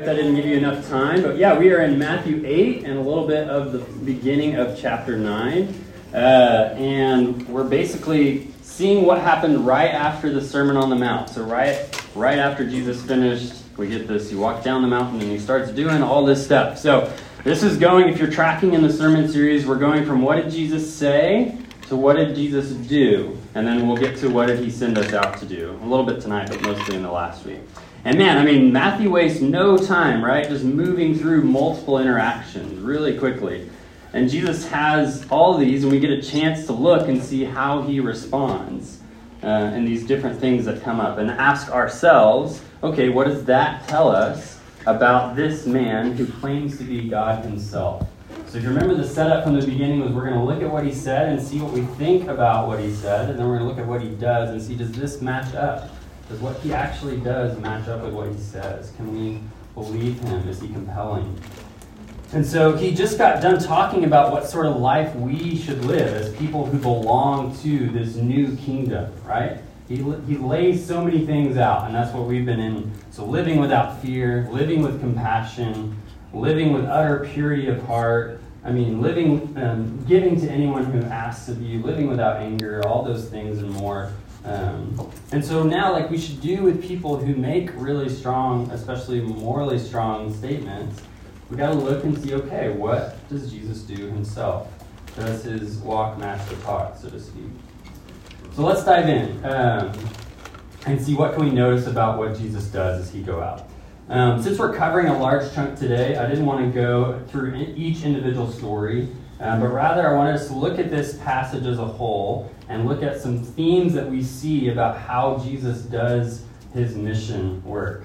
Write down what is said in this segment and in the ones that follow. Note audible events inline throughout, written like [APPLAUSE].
I didn't give you enough time, but yeah, we are in Matthew 8 and a little bit of the beginning of chapter 9. Uh, and we're basically seeing what happened right after the Sermon on the Mount. So, right, right after Jesus finished, we get this he walked down the mountain and he starts doing all this stuff. So, this is going, if you're tracking in the sermon series, we're going from what did Jesus say to what did Jesus do? And then we'll get to what did he send us out to do. A little bit tonight, but mostly in the last week. And man, I mean, Matthew wastes no time, right? Just moving through multiple interactions really quickly. And Jesus has all these, and we get a chance to look and see how he responds uh, in these different things that come up and ask ourselves okay, what does that tell us about this man who claims to be God himself? So if you remember the setup from the beginning was we're going to look at what he said and see what we think about what he said, and then we're going to look at what he does and see does this match up? Does what he actually does match up with what he says? Can we believe him? Is he compelling? And so he just got done talking about what sort of life we should live as people who belong to this new kingdom, right? He, he lays so many things out, and that's what we've been in. So, living without fear, living with compassion, living with utter purity of heart. I mean, living, um, giving to anyone who asks of you, living without anger, all those things and more. Um, and so now, like we should do with people who make really strong, especially morally strong statements, we got to look and see okay, what does Jesus do himself? Does his walk match the talk, so to speak? So let's dive in um, and see what can we notice about what Jesus does as he go out. Um, since we're covering a large chunk today, I didn't want to go through each individual story. Um, but rather, I wanted us to look at this passage as a whole and look at some themes that we see about how Jesus does his mission work.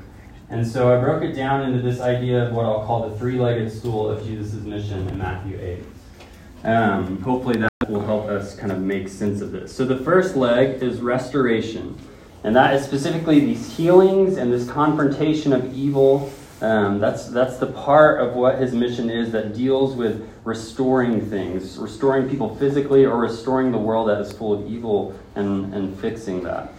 And so I broke it down into this idea of what I'll call the three legged stool of Jesus' mission in Matthew 8. Um, hopefully, that will help us kind of make sense of this. So, the first leg is restoration, and that is specifically these healings and this confrontation of evil um, that's, that's the part of what his mission is that deals with restoring things, restoring people physically or restoring the world that is full of evil and, and fixing that.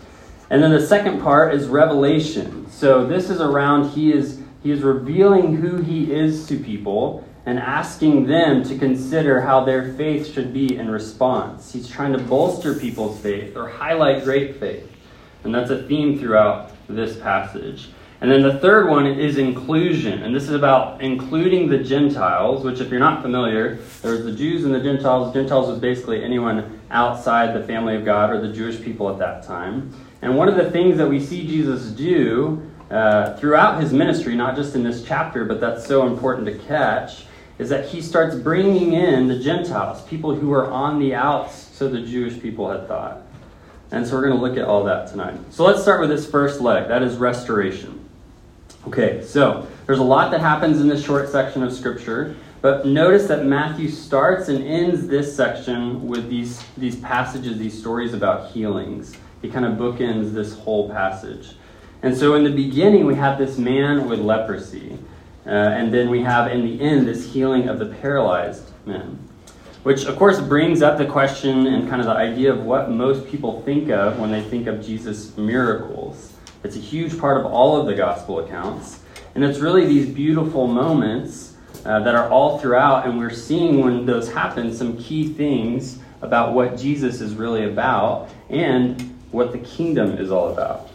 And then the second part is revelation. So this is around he is he is revealing who he is to people and asking them to consider how their faith should be in response. He's trying to bolster people's faith or highlight great faith. And that's a theme throughout this passage. And then the third one is inclusion. And this is about including the Gentiles, which, if you're not familiar, there's the Jews and the Gentiles. Gentiles was basically anyone outside the family of God or the Jewish people at that time. And one of the things that we see Jesus do uh, throughout his ministry, not just in this chapter, but that's so important to catch, is that he starts bringing in the Gentiles, people who are on the outs, so the Jewish people had thought. And so we're going to look at all that tonight. So let's start with this first leg that is restoration. Okay, so there's a lot that happens in this short section of Scripture, but notice that Matthew starts and ends this section with these, these passages, these stories about healings. He kind of bookends this whole passage. And so in the beginning, we have this man with leprosy. Uh, and then we have in the end this healing of the paralyzed man. Which, of course, brings up the question and kind of the idea of what most people think of when they think of Jesus' miracles. It's a huge part of all of the gospel accounts. And it's really these beautiful moments uh, that are all throughout, and we're seeing when those happen some key things about what Jesus is really about and what the kingdom is all about.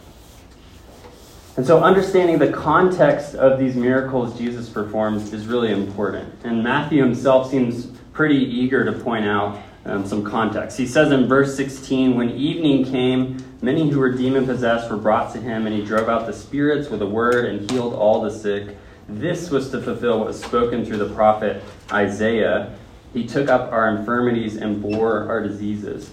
And so, understanding the context of these miracles Jesus performs is really important. And Matthew himself seems pretty eager to point out um, some context. He says in verse 16, When evening came, Many who were demon possessed were brought to him, and he drove out the spirits with a word and healed all the sick. This was to fulfill what was spoken through the prophet Isaiah. He took up our infirmities and bore our diseases.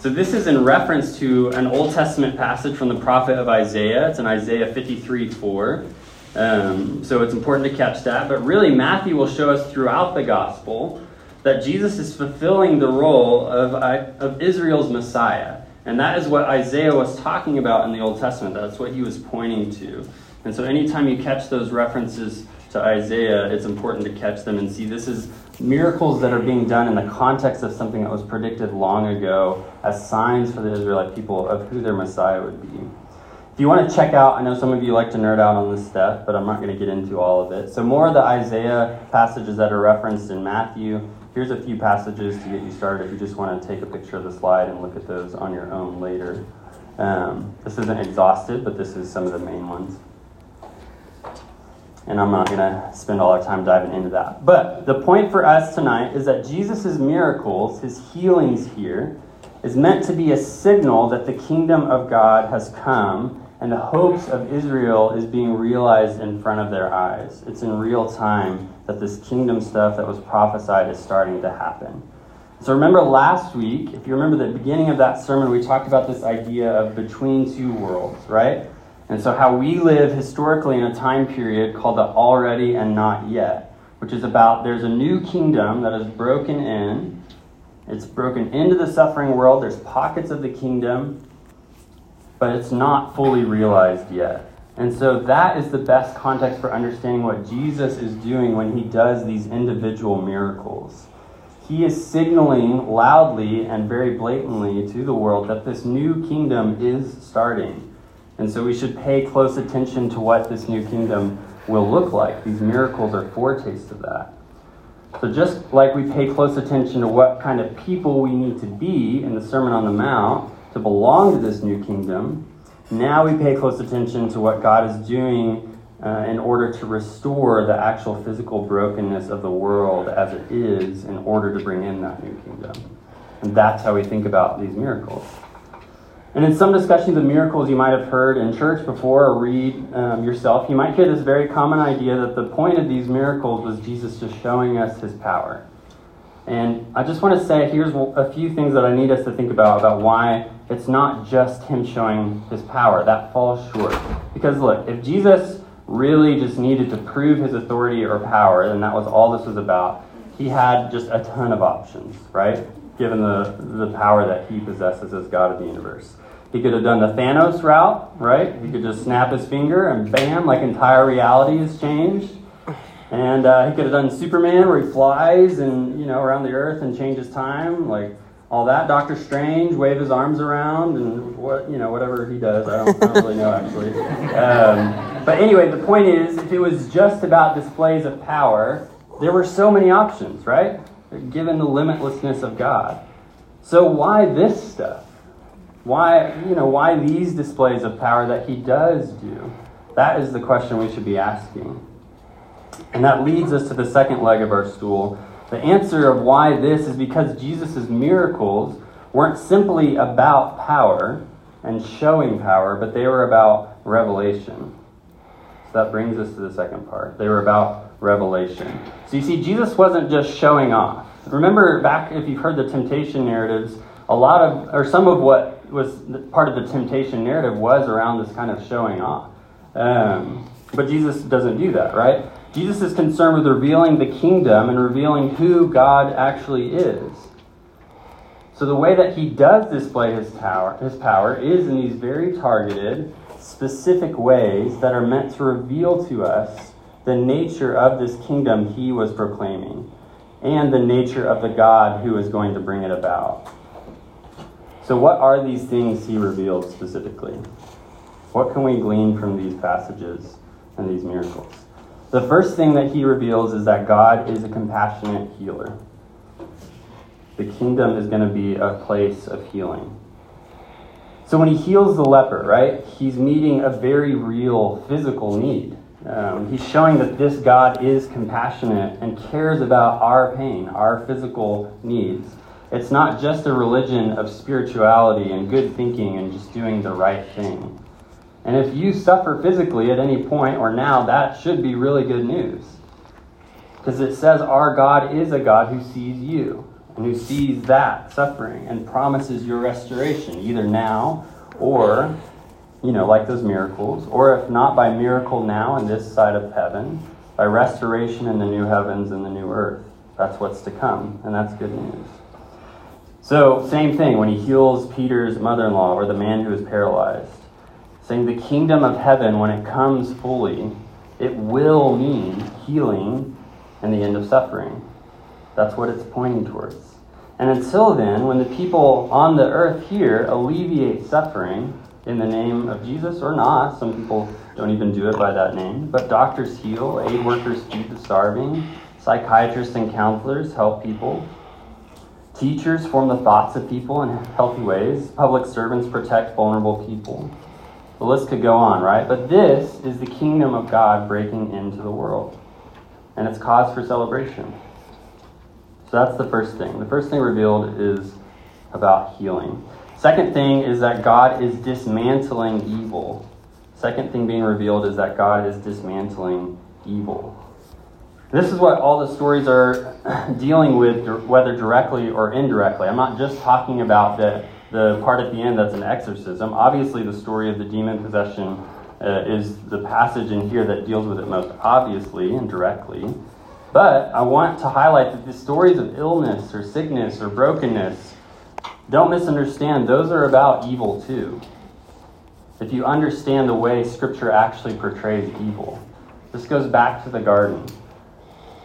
So, this is in reference to an Old Testament passage from the prophet of Isaiah. It's in Isaiah 53 4. Um, so, it's important to catch that. But really, Matthew will show us throughout the gospel that Jesus is fulfilling the role of, of Israel's Messiah. And that is what Isaiah was talking about in the Old Testament. That's what he was pointing to. And so anytime you catch those references to Isaiah, it's important to catch them and see this is miracles that are being done in the context of something that was predicted long ago as signs for the Israelite people of who their Messiah would be. if you want to check out, I know some of you like to nerd out on this stuff, but I'm not going to get into all of it. So, more of the Isaiah passages that are referenced in Matthew. Here's a few passages to get you started if you just want to take a picture of the slide and look at those on your own later. Um, this isn't exhaustive, but this is some of the main ones. And I'm not going to spend all our time diving into that. But the point for us tonight is that Jesus' miracles, his healings here, is meant to be a signal that the kingdom of God has come and the hopes of Israel is being realized in front of their eyes. It's in real time that this kingdom stuff that was prophesied is starting to happen. So remember last week, if you remember the beginning of that sermon, we talked about this idea of between two worlds, right? And so how we live historically in a time period called the already and not yet, which is about there's a new kingdom that is broken in. It's broken into the suffering world. There's pockets of the kingdom but it's not fully realized yet. And so that is the best context for understanding what Jesus is doing when he does these individual miracles. He is signaling loudly and very blatantly to the world that this new kingdom is starting. And so we should pay close attention to what this new kingdom will look like. These miracles are foretastes of that. So, just like we pay close attention to what kind of people we need to be in the Sermon on the Mount, to belong to this new kingdom, now we pay close attention to what God is doing uh, in order to restore the actual physical brokenness of the world as it is in order to bring in that new kingdom. And that's how we think about these miracles. And in some discussions of miracles you might have heard in church before or read um, yourself, you might hear this very common idea that the point of these miracles was Jesus just showing us his power. And I just want to say here's a few things that I need us to think about about why it's not just him showing his power. That falls short. Because look, if Jesus really just needed to prove his authority or power, then that was all this was about, he had just a ton of options, right? Given the, the power that he possesses as God of the universe. He could have done the Thanos route, right? He could just snap his finger and bam, like entire reality changed. And uh, he could have done Superman, where he flies and you know around the earth and changes time, like all that. Doctor Strange, wave his arms around and what you know whatever he does. I don't, I don't really know actually. Um, but anyway, the point is, if it was just about displays of power, there were so many options, right? Given the limitlessness of God. So why this stuff? Why you know why these displays of power that he does do? That is the question we should be asking. And that leads us to the second leg of our stool. The answer of why this is because Jesus' miracles weren't simply about power and showing power, but they were about revelation. So that brings us to the second part. They were about revelation. So you see, Jesus wasn't just showing off. Remember back, if you've heard the temptation narratives, a lot of, or some of what was part of the temptation narrative was around this kind of showing off. Um, but Jesus doesn't do that, right? Jesus is concerned with revealing the kingdom and revealing who God actually is. So the way that he does display his power, his power is in these very targeted, specific ways that are meant to reveal to us the nature of this kingdom he was proclaiming and the nature of the God who is going to bring it about. So what are these things he revealed specifically? What can we glean from these passages and these miracles? The first thing that he reveals is that God is a compassionate healer. The kingdom is going to be a place of healing. So when he heals the leper, right, he's meeting a very real physical need. Um, he's showing that this God is compassionate and cares about our pain, our physical needs. It's not just a religion of spirituality and good thinking and just doing the right thing. And if you suffer physically at any point or now, that should be really good news. Because it says our God is a God who sees you and who sees that suffering and promises your restoration, either now or, you know, like those miracles, or if not by miracle now in this side of heaven, by restoration in the new heavens and the new earth. That's what's to come, and that's good news. So, same thing when he heals Peter's mother in law or the man who is paralyzed saying the kingdom of heaven, when it comes fully, it will mean healing and the end of suffering. That's what it's pointing towards. And until then, when the people on the earth here alleviate suffering, in the name of Jesus or not. Some people don't even do it by that name. But doctors heal, aid workers feed the starving, psychiatrists and counselors help people. Teachers form the thoughts of people in healthy ways. Public servants protect vulnerable people. The list could go on, right? But this is the kingdom of God breaking into the world. And it's cause for celebration. So that's the first thing. The first thing revealed is about healing. Second thing is that God is dismantling evil. Second thing being revealed is that God is dismantling evil. This is what all the stories are [CLEARS THROAT] dealing with, whether directly or indirectly. I'm not just talking about the, the part at the end that's an exorcism. Obviously, the story of the demon possession uh, is the passage in here that deals with it most obviously and directly. But I want to highlight that the stories of illness or sickness or brokenness don't misunderstand, those are about evil too. If you understand the way Scripture actually portrays evil, this goes back to the garden.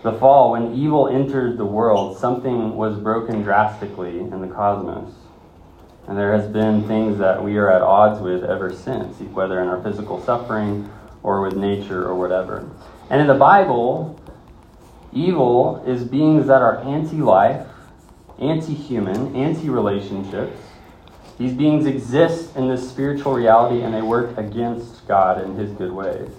The fall, when evil entered the world, something was broken drastically in the cosmos. And there has been things that we are at odds with ever since, whether in our physical suffering or with nature or whatever. And in the Bible, evil is beings that are anti life anti human, anti relationships. These beings exist in this spiritual reality and they work against God and His good ways.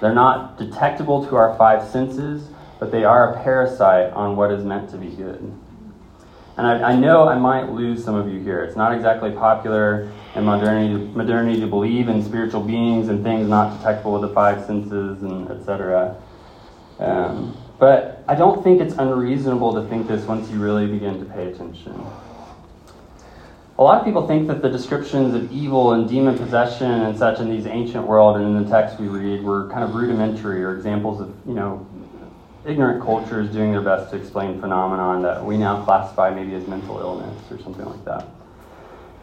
They're not detectable to our five senses, but they are a parasite on what is meant to be good. And I, I, know I might lose some of you here. It's not exactly popular in modernity, modernity to believe in spiritual beings and things not detectable with the five senses and etc. Um, but I don't think it's unreasonable to think this once you really begin to pay attention. A lot of people think that the descriptions of evil and demon possession and such in these ancient world and in the texts we read were kind of rudimentary or examples of, you know, ignorant cultures doing their best to explain phenomenon that we now classify maybe as mental illness or something like that.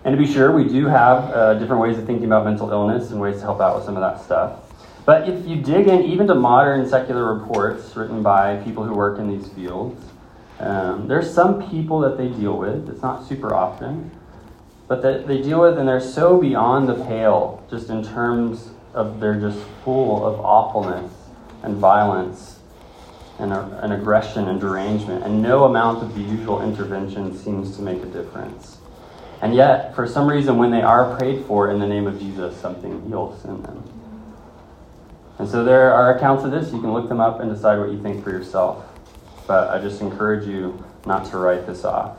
And to be sure, we do have uh, different ways of thinking about mental illness and ways to help out with some of that stuff. But if you dig in even to modern secular reports written by people who work in these fields, um, there's some people that they deal with. It's not super often, but that they deal with, and they're so beyond the pale, just in terms of they're just full of awfulness and violence and, and aggression and derangement, and no amount of the usual intervention seems to make a difference. And yet, for some reason, when they are prayed for in the name of Jesus, something heals in them. And so there are accounts of this. You can look them up and decide what you think for yourself. But I just encourage you not to write this off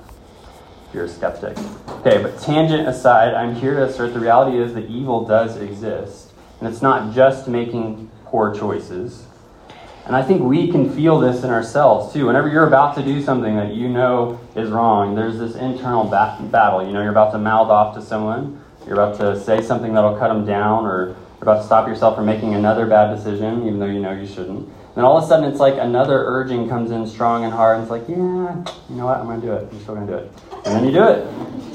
if you're a skeptic. Okay, but tangent aside, I'm here to assert the reality is that evil does exist. And it's not just making poor choices. And I think we can feel this in ourselves too. Whenever you're about to do something that you know is wrong, there's this internal bat- battle. You know, you're about to mouth off to someone, you're about to say something that'll cut them down or you're about to stop yourself from making another bad decision, even though you know you shouldn't. And all of a sudden, it's like another urging comes in strong and hard, and it's like, yeah, you know what? I'm going to do it. I'm still going to do it. And then you do it.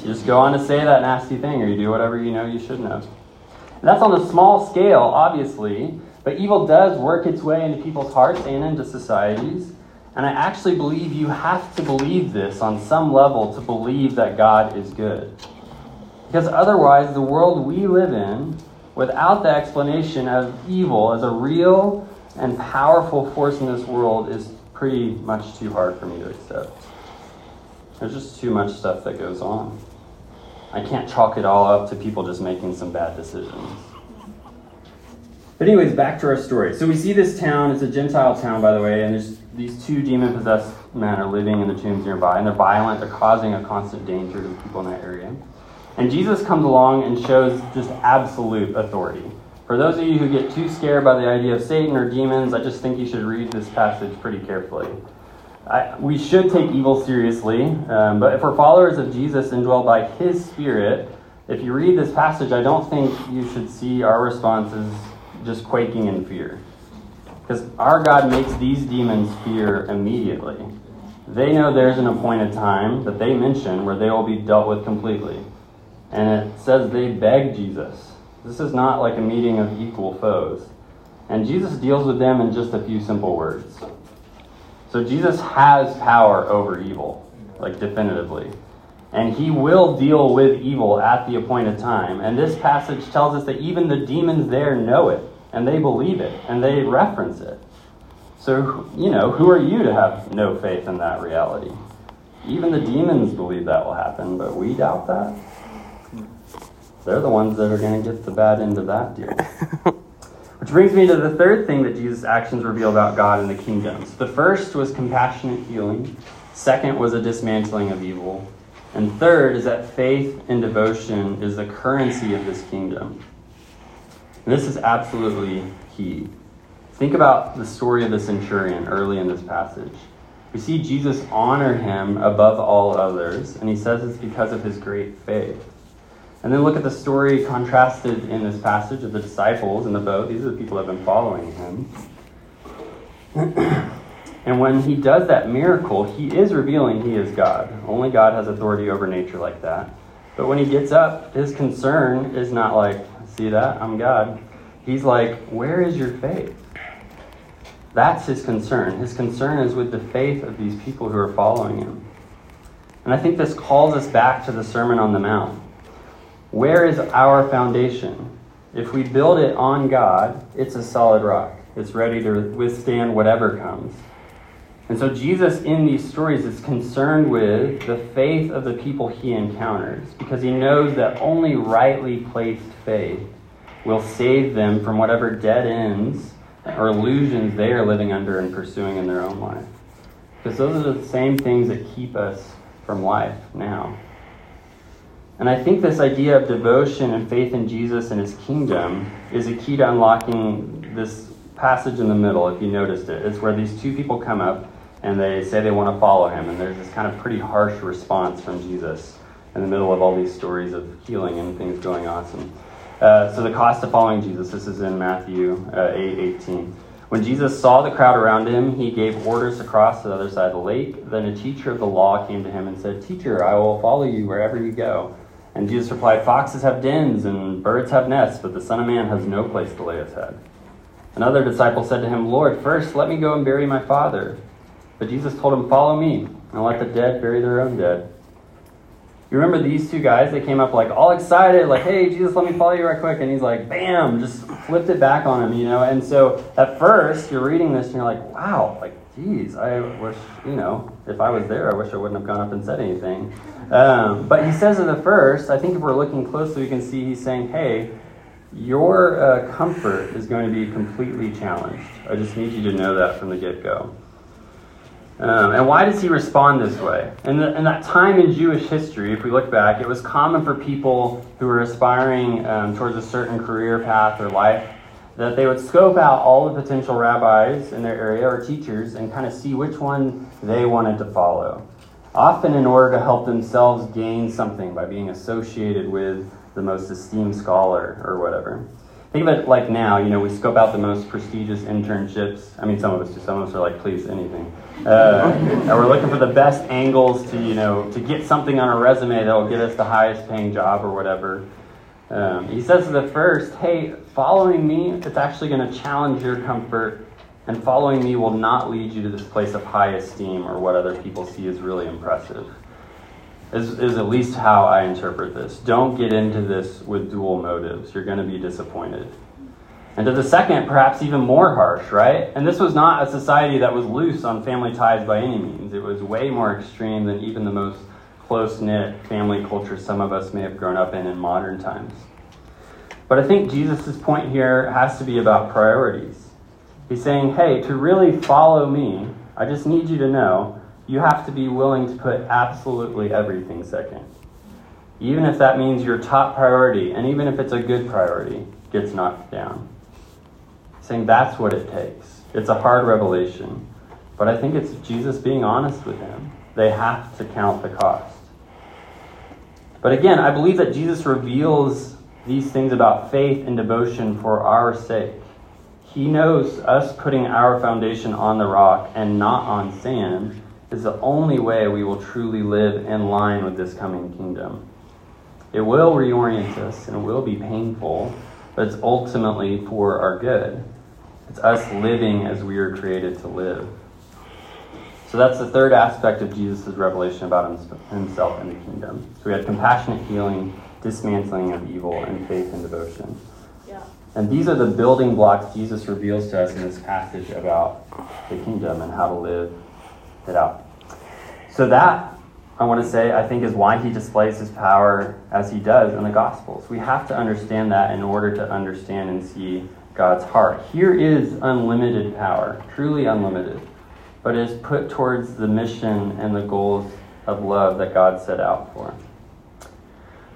You just go on to say that nasty thing, or you do whatever you know you shouldn't have. And that's on a small scale, obviously, but evil does work its way into people's hearts and into societies. And I actually believe you have to believe this on some level to believe that God is good. Because otherwise, the world we live in without the explanation of evil as a real and powerful force in this world is pretty much too hard for me to accept. There's just too much stuff that goes on. I can't chalk it all up to people just making some bad decisions. But, anyways, back to our story. So, we see this town, it's a Gentile town, by the way, and there's these two demon possessed men are living in the tombs nearby, and they're violent, they're causing a constant danger to the people in that area. And Jesus comes along and shows just absolute authority. For those of you who get too scared by the idea of Satan or demons, I just think you should read this passage pretty carefully. I, we should take evil seriously, um, but if we're followers of Jesus and dwell by his Spirit, if you read this passage, I don't think you should see our responses just quaking in fear. Because our God makes these demons fear immediately. They know there's an appointed time that they mention where they will be dealt with completely. And it says they beg Jesus. This is not like a meeting of equal foes. And Jesus deals with them in just a few simple words. So Jesus has power over evil, like definitively. And he will deal with evil at the appointed time. And this passage tells us that even the demons there know it, and they believe it, and they reference it. So, you know, who are you to have no faith in that reality? Even the demons believe that will happen, but we doubt that. They're the ones that are going to get the bad end of that deal. [LAUGHS] Which brings me to the third thing that Jesus' actions reveal about God and the kingdoms. The first was compassionate healing, second was a dismantling of evil, and third is that faith and devotion is the currency of this kingdom. And this is absolutely key. Think about the story of the centurion early in this passage. We see Jesus honor him above all others, and he says it's because of his great faith. And then look at the story contrasted in this passage of the disciples in the boat. These are the people that have been following him. [CLEARS THROAT] and when he does that miracle, he is revealing he is God. Only God has authority over nature like that. But when he gets up, his concern is not like, see that? I'm God. He's like, where is your faith? That's his concern. His concern is with the faith of these people who are following him. And I think this calls us back to the Sermon on the Mount. Where is our foundation? If we build it on God, it's a solid rock. It's ready to withstand whatever comes. And so Jesus in these stories is concerned with the faith of the people he encounters because he knows that only rightly placed faith will save them from whatever dead ends or illusions they are living under and pursuing in their own life. Because those are the same things that keep us from life now. And I think this idea of devotion and faith in Jesus and his kingdom is a key to unlocking this passage in the middle, if you noticed it. It's where these two people come up and they say they want to follow him, and there's this kind of pretty harsh response from Jesus in the middle of all these stories of healing and things going awesome. Uh, so the cost of following Jesus, this is in Matthew uh, 8 18. When Jesus saw the crowd around him, he gave orders to cross to the other side of the lake. Then a teacher of the law came to him and said, Teacher, I will follow you wherever you go. And Jesus replied, Foxes have dens and birds have nests, but the Son of Man has no place to lay his head. Another disciple said to him, Lord, first let me go and bury my father. But Jesus told him, Follow me, and let the dead bury their own dead. You remember these two guys? They came up like all excited, like, hey, Jesus, let me follow you right quick. And he's like, bam, just flipped it back on him, you know? And so at first, you're reading this and you're like, wow, like, geez, I wish, you know, if I was there, I wish I wouldn't have gone up and said anything. Um, but he says in the first, I think if we're looking closely, we can see he's saying, hey, your uh, comfort is going to be completely challenged. I just need you to know that from the get go. Um, and why does he respond this way? In, the, in, that time in Jewish history, if we look back, it was common for people who were aspiring um, towards a certain career path or life that they would scope out all the potential rabbis in their area or teachers and kind of see which one they wanted to follow often in order to help themselves gain something by being associated with the most esteemed scholar or whatever. Think of it like now, you know, we scope out the most prestigious internships. I mean, some of us do. Some of us are like, please, anything. Uh, and we're looking for the best angles to, you know, to get something on a resume that will get us the highest paying job or whatever. Um, he says to the first, hey, following me, it's actually going to challenge your comfort and following me will not lead you to this place of high esteem or what other people see as really impressive. Is, is at least how I interpret this. Don't get into this with dual motives. You're going to be disappointed. And to the second, perhaps even more harsh, right? And this was not a society that was loose on family ties by any means. It was way more extreme than even the most close knit family culture some of us may have grown up in in modern times. But I think Jesus' point here has to be about priorities. He's saying, hey, to really follow me, I just need you to know you have to be willing to put absolutely everything second. Even if that means your top priority, and even if it's a good priority, gets knocked down. Saying that's what it takes. It's a hard revelation. But I think it's Jesus being honest with them. They have to count the cost. But again, I believe that Jesus reveals these things about faith and devotion for our sake. He knows us putting our foundation on the rock and not on sand is the only way we will truly live in line with this coming kingdom. It will reorient us and it will be painful, but it's ultimately for our good. It's us living as we are created to live. So that's the third aspect of Jesus' revelation about himself and the kingdom. So we had compassionate healing, dismantling of evil, and faith and devotion. Yeah. And these are the building blocks Jesus reveals to us in this passage about the kingdom and how to live it out. So that I want to say, I think, is why he displays his power as he does in the Gospels. We have to understand that in order to understand and see God's heart. Here is unlimited power, truly unlimited, but it is put towards the mission and the goals of love that God set out for.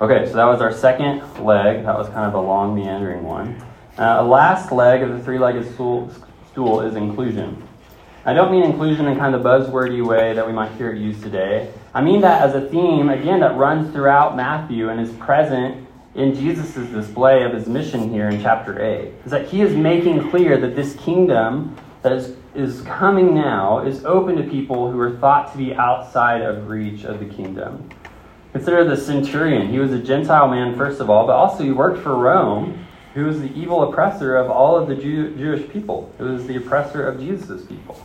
Okay, so that was our second leg. That was kind of a long, meandering one. Uh, a last leg of the three legged stool, stool is inclusion. I don't mean inclusion in kind of the buzzwordy way that we might hear it used today. I mean that as a theme, again, that runs throughout Matthew and is present in Jesus' display of his mission here in chapter 8. Is that he is making clear that this kingdom that is, is coming now is open to people who are thought to be outside of reach of the kingdom. Consider the centurion. He was a Gentile man, first of all, but also he worked for Rome who was the evil oppressor of all of the Jew- Jewish people. It was the oppressor of Jesus' people.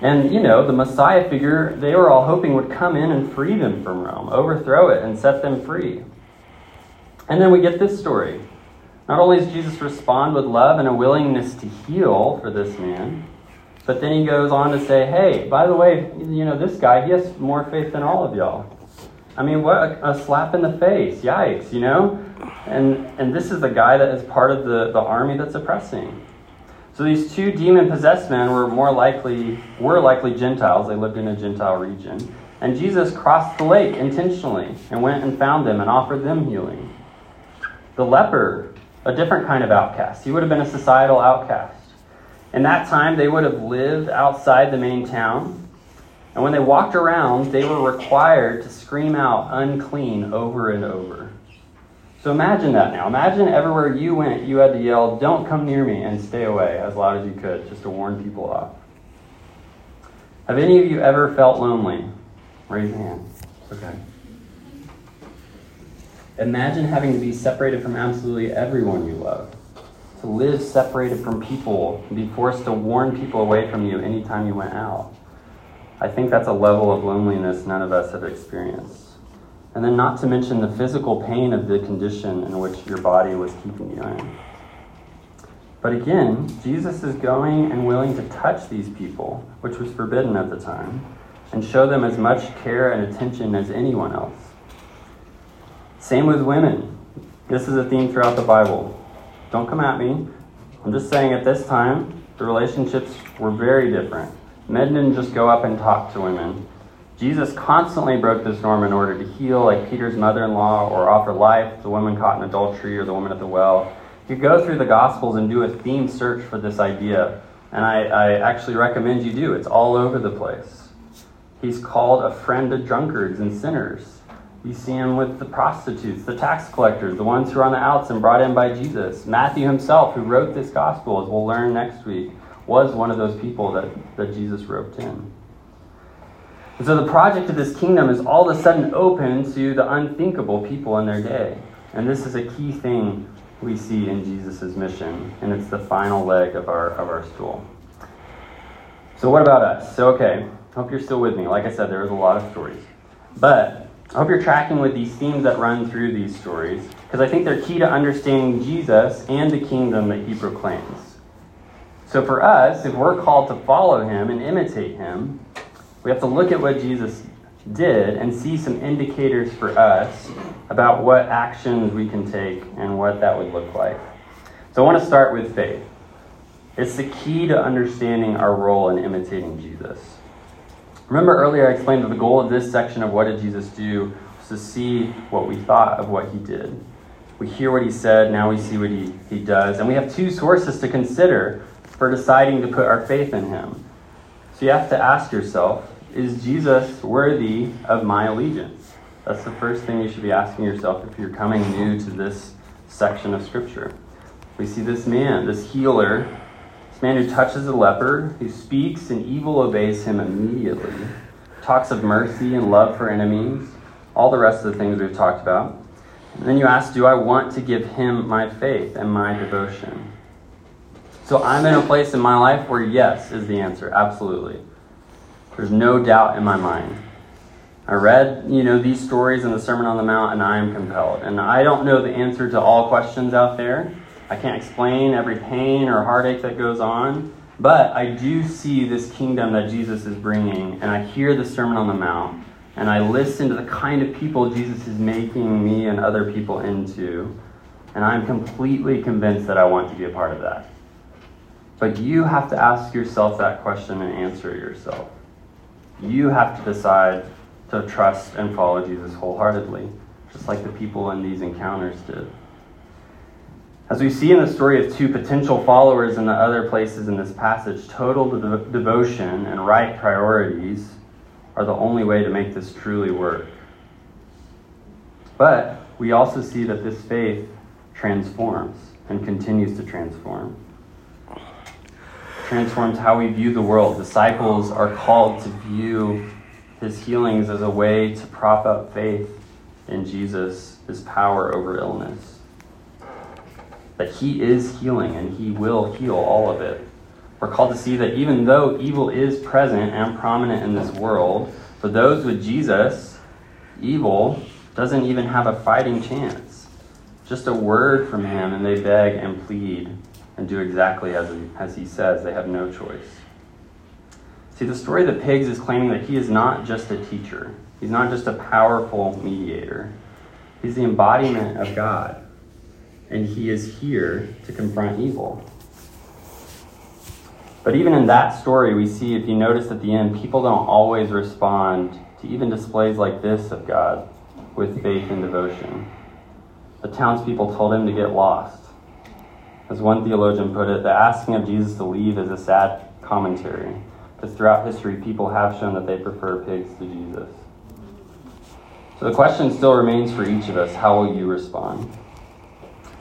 And, you know, the Messiah figure, they were all hoping would come in and free them from Rome, overthrow it, and set them free. And then we get this story. Not only does Jesus respond with love and a willingness to heal for this man, but then he goes on to say, hey, by the way, you know, this guy, he has more faith than all of y'all. I mean, what a, a slap in the face. Yikes, you know? And, and this is the guy that is part of the, the army that's oppressing. So these two demon possessed men were more likely were likely Gentiles. They lived in a Gentile region. And Jesus crossed the lake intentionally and went and found them and offered them healing. The leper, a different kind of outcast. He would have been a societal outcast. In that time, they would have lived outside the main town. And when they walked around, they were required to scream out unclean over and over. So imagine that now. Imagine everywhere you went, you had to yell, Don't come near me, and stay away as loud as you could, just to warn people off. Have any of you ever felt lonely? Raise your hand. Okay. Imagine having to be separated from absolutely everyone you love. To live separated from people and be forced to warn people away from you anytime you went out. I think that's a level of loneliness none of us have experienced. And then, not to mention the physical pain of the condition in which your body was keeping you in. But again, Jesus is going and willing to touch these people, which was forbidden at the time, and show them as much care and attention as anyone else. Same with women. This is a theme throughout the Bible. Don't come at me. I'm just saying at this time, the relationships were very different. Men didn't just go up and talk to women. Jesus constantly broke this norm in order to heal, like Peter's mother in law, or offer life, to the woman caught in adultery, or the woman at the well. You go through the Gospels and do a theme search for this idea, and I, I actually recommend you do. It's all over the place. He's called a friend to drunkards and sinners. You see him with the prostitutes, the tax collectors, the ones who are on the outs and brought in by Jesus. Matthew himself, who wrote this gospel, as we'll learn next week, was one of those people that, that Jesus roped in. And so the project of this kingdom is all of a sudden open to the unthinkable people in their day. And this is a key thing we see in Jesus' mission, and it's the final leg of our, of our stool. So, what about us? So, okay, hope you're still with me. Like I said, there's a lot of stories. But I hope you're tracking with these themes that run through these stories, because I think they're key to understanding Jesus and the kingdom that he proclaims. So, for us, if we're called to follow him and imitate him, we have to look at what Jesus did and see some indicators for us about what actions we can take and what that would look like. So I want to start with faith. It's the key to understanding our role in imitating Jesus. Remember earlier I explained that the goal of this section of what did Jesus do was to see what we thought of what he did. We hear what he said, now we see what he, he does. And we have two sources to consider for deciding to put our faith in him. So you have to ask yourself is Jesus worthy of my allegiance? That's the first thing you should be asking yourself if you're coming new to this section of Scripture. We see this man, this healer, man who touches a leper, who speaks and evil obeys him immediately, talks of mercy and love for enemies, all the rest of the things we've talked about. And then you ask, do I want to give him my faith and my devotion? So I'm in a place in my life where yes is the answer, absolutely. There's no doubt in my mind. I read, you know, these stories in the Sermon on the Mount and I am compelled. And I don't know the answer to all questions out there. I can't explain every pain or heartache that goes on, but I do see this kingdom that Jesus is bringing and I hear the Sermon on the Mount and I listen to the kind of people Jesus is making me and other people into, and I'm completely convinced that I want to be a part of that. But you have to ask yourself that question and answer yourself. You have to decide to trust and follow Jesus wholeheartedly, just like the people in these encounters did. As we see in the story of two potential followers in the other places in this passage, total de- devotion and right priorities are the only way to make this truly work. But we also see that this faith transforms and continues to transform. Transforms how we view the world. Disciples are called to view his healings as a way to prop up faith in Jesus, his power over illness. That he is healing and he will heal all of it. We're called to see that even though evil is present and prominent in this world, for those with Jesus, evil doesn't even have a fighting chance. Just a word from him, and they beg and plead and do exactly as he, as he says. They have no choice. See, the story of the pigs is claiming that he is not just a teacher, he's not just a powerful mediator. He's the embodiment of God, and he is here to confront evil. But even in that story, we see, if you notice at the end, people don't always respond to even displays like this of God with faith and devotion. The townspeople told him to get lost. As one theologian put it, the asking of Jesus to leave is a sad commentary, because throughout history, people have shown that they prefer pigs to Jesus. So the question still remains for each of us how will you respond?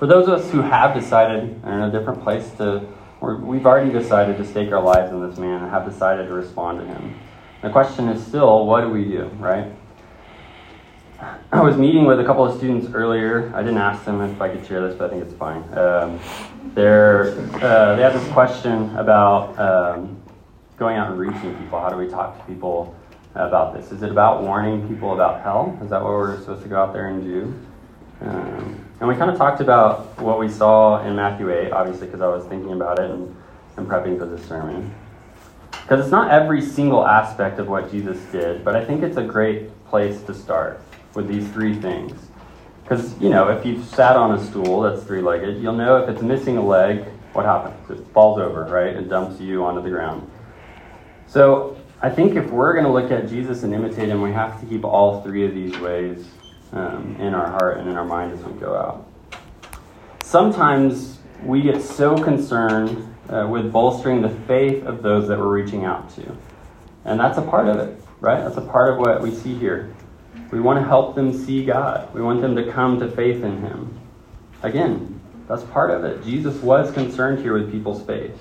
For those of us who have decided are in a different place to we have already decided to stake our lives in this man and have decided to respond to him. The question is still, what do we do, right? [CLEARS THROAT] I was meeting with a couple of students earlier. I didn't ask them if I could share this, but I think it's fine. Um, they're, uh, they had this question about um, going out and reaching people. How do we talk to people about this? Is it about warning people about hell? Is that what we're supposed to go out there and do? Um, and we kind of talked about what we saw in Matthew 8, obviously, because I was thinking about it and, and prepping for this sermon. Because it's not every single aspect of what Jesus did, but I think it's a great place to start with these three things. Because, you know, if you've sat on a stool that's three legged, you'll know if it's missing a leg, what happens? It falls over, right? It dumps you onto the ground. So I think if we're going to look at Jesus and imitate him, we have to keep all three of these ways um, in our heart and in our mind as we go out. Sometimes we get so concerned uh, with bolstering the faith of those that we're reaching out to. And that's a part of it, right? That's a part of what we see here. We want to help them see God, we want them to come to faith in Him. Again, that's part of it. Jesus was concerned here with people's faith.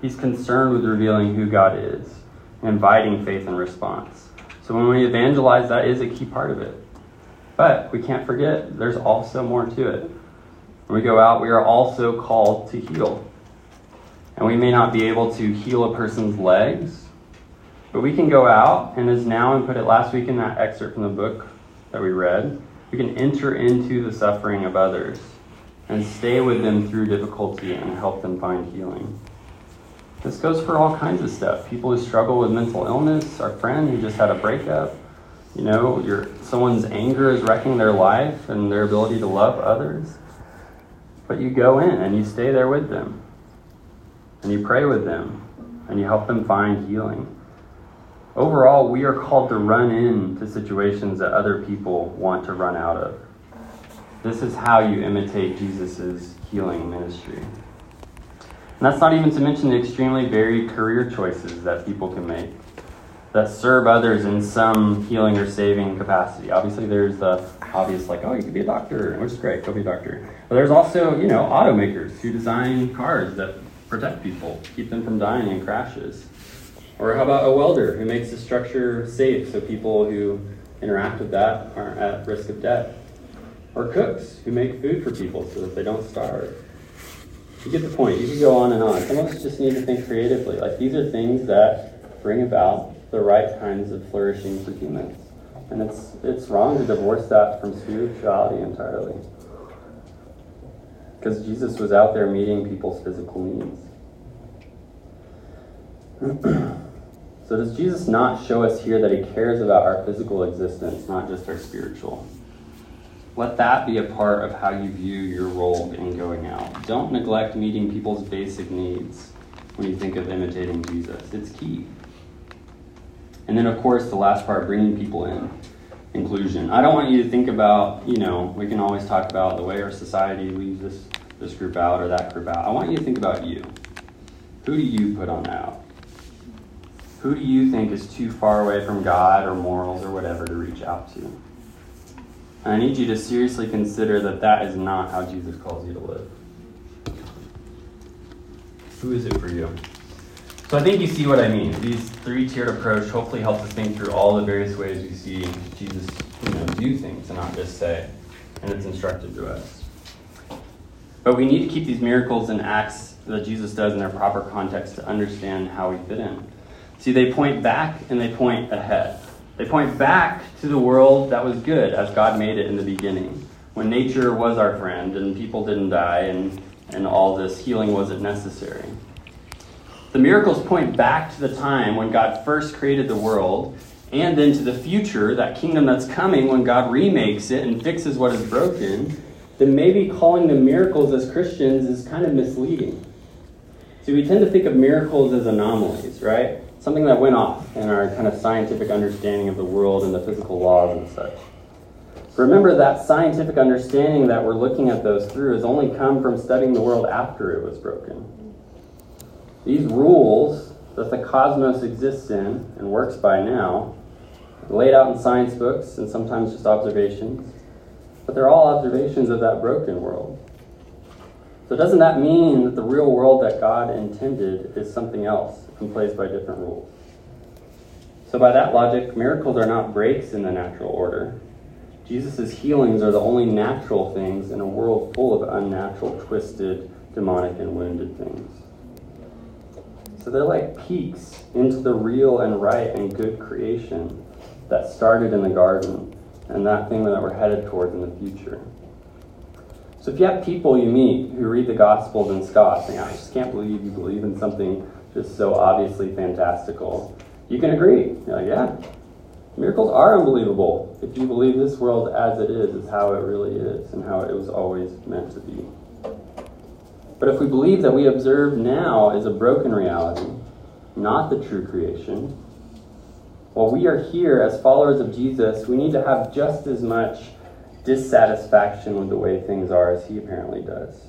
He's concerned with revealing who God is, inviting faith and response. So when we evangelize, that is a key part of it. But we can't forget there's also more to it. When we go out, we are also called to heal. And we may not be able to heal a person's legs, but we can go out, and as now and put it last week in that excerpt from the book that we read, we can enter into the suffering of others and stay with them through difficulty and help them find healing. This goes for all kinds of stuff. People who struggle with mental illness, our friend who just had a breakup, you know, your someone's anger is wrecking their life and their ability to love others. But you go in and you stay there with them. And you pray with them and you help them find healing. Overall, we are called to run into situations that other people want to run out of. This is how you imitate Jesus' healing ministry. And that's not even to mention the extremely varied career choices that people can make that serve others in some healing or saving capacity. Obviously, there's the obvious, like, oh, you could be a doctor, which is great, go be a doctor. But there's also, you know, automakers who design cars that protect people, keep them from dying in crashes. Or how about a welder who makes the structure safe so people who interact with that aren't at risk of death? Or cooks who make food for people so that they don't starve. You get the point. You can go on and on. Some of us just need to think creatively. Like these are things that bring about the right kinds of flourishing for humans. And it's, it's wrong to divorce that from spirituality entirely. Because Jesus was out there meeting people's physical needs. [CLEARS THROAT] so, does Jesus not show us here that he cares about our physical existence, not just our spiritual? Let that be a part of how you view your role in going out. Don't neglect meeting people's basic needs when you think of imitating Jesus. It's key. And then, of course, the last part, bringing people in, inclusion. I don't want you to think about, you know, we can always talk about the way our society leaves this, this group out or that group out. I want you to think about you. Who do you put on out? Who do you think is too far away from God or morals or whatever to reach out to? And I need you to seriously consider that that is not how Jesus calls you to live. Who is it for you? So I think you see what I mean. These three-tiered approach hopefully helps us think through all the various ways we see Jesus, you know, do things and not just say, and it's instructed to us. But we need to keep these miracles and acts that Jesus does in their proper context to understand how we fit in. See, they point back and they point ahead. They point back to the world that was good as God made it in the beginning, when nature was our friend and people didn't die and, and all this healing wasn't necessary. The miracles point back to the time when God first created the world and then to the future, that kingdom that's coming when God remakes it and fixes what is broken. Then maybe calling them miracles as Christians is kind of misleading. See, we tend to think of miracles as anomalies, right? something that went off in our kind of scientific understanding of the world and the physical laws and such. Remember that scientific understanding that we're looking at those through has only come from studying the world after it was broken. These rules that the cosmos exists in and works by now, laid out in science books and sometimes just observations, but they're all observations of that broken world. So, doesn't that mean that the real world that God intended is something else? and plays by different rules. So, by that logic, miracles are not breaks in the natural order. Jesus' healings are the only natural things in a world full of unnatural, twisted, demonic, and wounded things. So they're like peeks into the real and right and good creation that started in the garden and that thing that we're headed towards in the future. So if you have people you meet who read the Gospels and scoff, saying, I just can't believe you believe in something just so obviously fantastical, you can agree. You're like, yeah, miracles are unbelievable if you believe this world as it is is how it really is and how it was always meant to be. But if we believe that we observe now is a broken reality, not the true creation, while we are here as followers of Jesus, we need to have just as much dissatisfaction with the way things are as he apparently does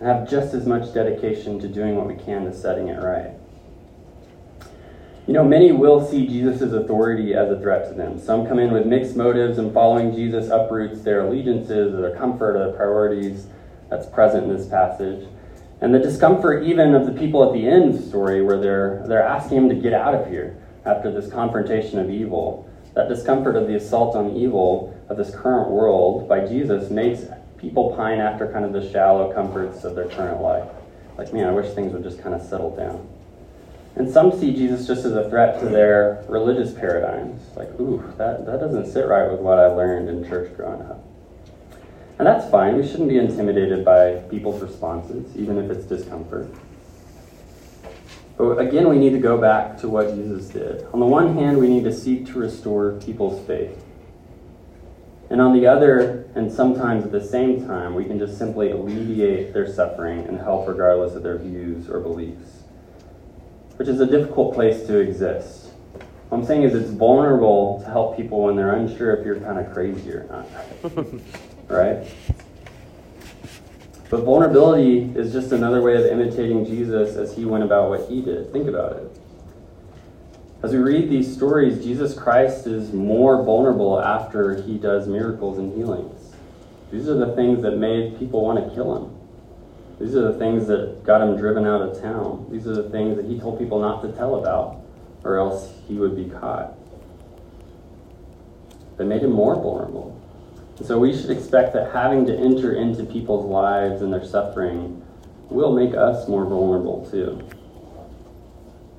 and have just as much dedication to doing what we can to setting it right. You know, many will see Jesus' authority as a threat to them. Some come in with mixed motives, and following Jesus uproots their allegiances or their comfort or their priorities that's present in this passage. And the discomfort, even of the people at the end story, where they're, they're asking him to get out of here after this confrontation of evil. That discomfort of the assault on evil of this current world by Jesus makes people pine after kind of the shallow comforts of their current life. Like, man, I wish things would just kind of settle down. And some see Jesus just as a threat to their religious paradigms. Like, ooh, that, that doesn't sit right with what I learned in church growing up. And that's fine. We shouldn't be intimidated by people's responses, even if it's discomfort. But again, we need to go back to what Jesus did. On the one hand, we need to seek to restore people's faith. And on the other, and sometimes at the same time, we can just simply alleviate their suffering and help regardless of their views or beliefs, which is a difficult place to exist. What I'm saying is it's vulnerable to help people when they're unsure if you're kind of crazy or not. [LAUGHS] right? But vulnerability is just another way of imitating Jesus as he went about what he did. Think about it. As we read these stories, Jesus Christ is more vulnerable after he does miracles and healings. These are the things that made people want to kill him. These are the things that got him driven out of town. These are the things that he told people not to tell about, or else he would be caught. They made him more vulnerable. So we should expect that having to enter into people's lives and their suffering will make us more vulnerable too.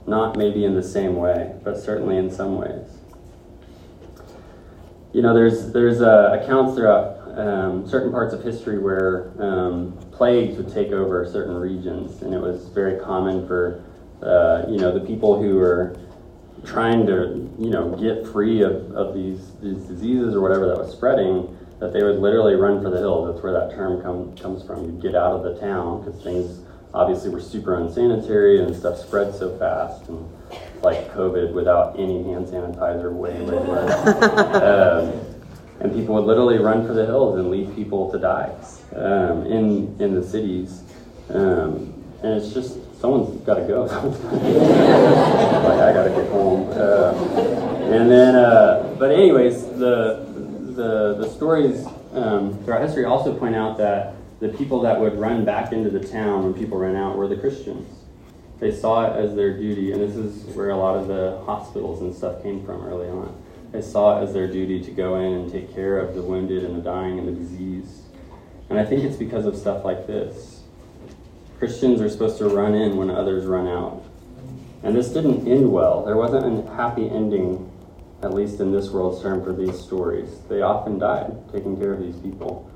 not maybe in the same way, but certainly in some ways. You know, there's there's uh, accounts throughout um, certain parts of history where um, plagues would take over certain regions, and it was very common for uh, you know the people who were trying to you know get free of, of these, these diseases or whatever that was spreading that they would literally run for the hills that's where that term come, comes from you'd get out of the town because things obviously were super unsanitary and stuff spread so fast and like covid without any hand sanitizer way way worse um, and people would literally run for the hills and leave people to die um, in in the cities um, and it's just someone's got to go. [LAUGHS] like I got to get home. Uh, and then, uh, but anyways, the the the stories um, throughout history also point out that the people that would run back into the town when people ran out were the Christians. They saw it as their duty, and this is where a lot of the hospitals and stuff came from early on. They saw it as their duty to go in and take care of the wounded and the dying and the disease. And I think it's because of stuff like this Christians are supposed to run in when others run out. And this didn't end well. There wasn't a happy ending, at least in this world's term, for these stories. They often died taking care of these people.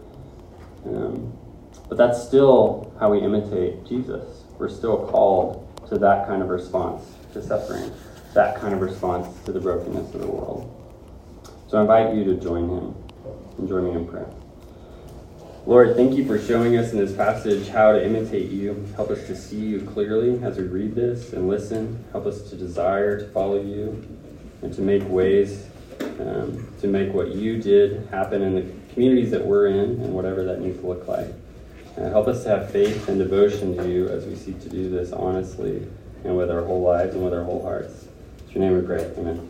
Um, but that's still how we imitate Jesus. We're still called to that kind of response to suffering, that kind of response to the brokenness of the world. So I invite you to join him and join me in prayer. Lord, thank you for showing us in this passage how to imitate you. Help us to see you clearly as we read this and listen. Help us to desire to follow you and to make ways um, to make what you did happen in the communities that we're in and whatever that needs to look like. Uh, help us to have faith and devotion to you as we seek to do this honestly and with our whole lives and with our whole hearts. In your name we pray. Amen.